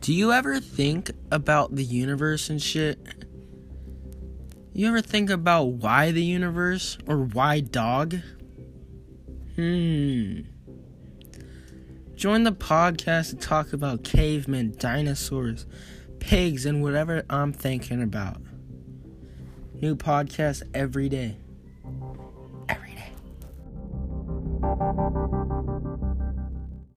Do you ever think about the universe and shit? You ever think about why the universe or why dog? Hmm. Join the podcast to talk about cavemen, dinosaurs, pigs, and whatever I'm thinking about. New podcast every day. Every day.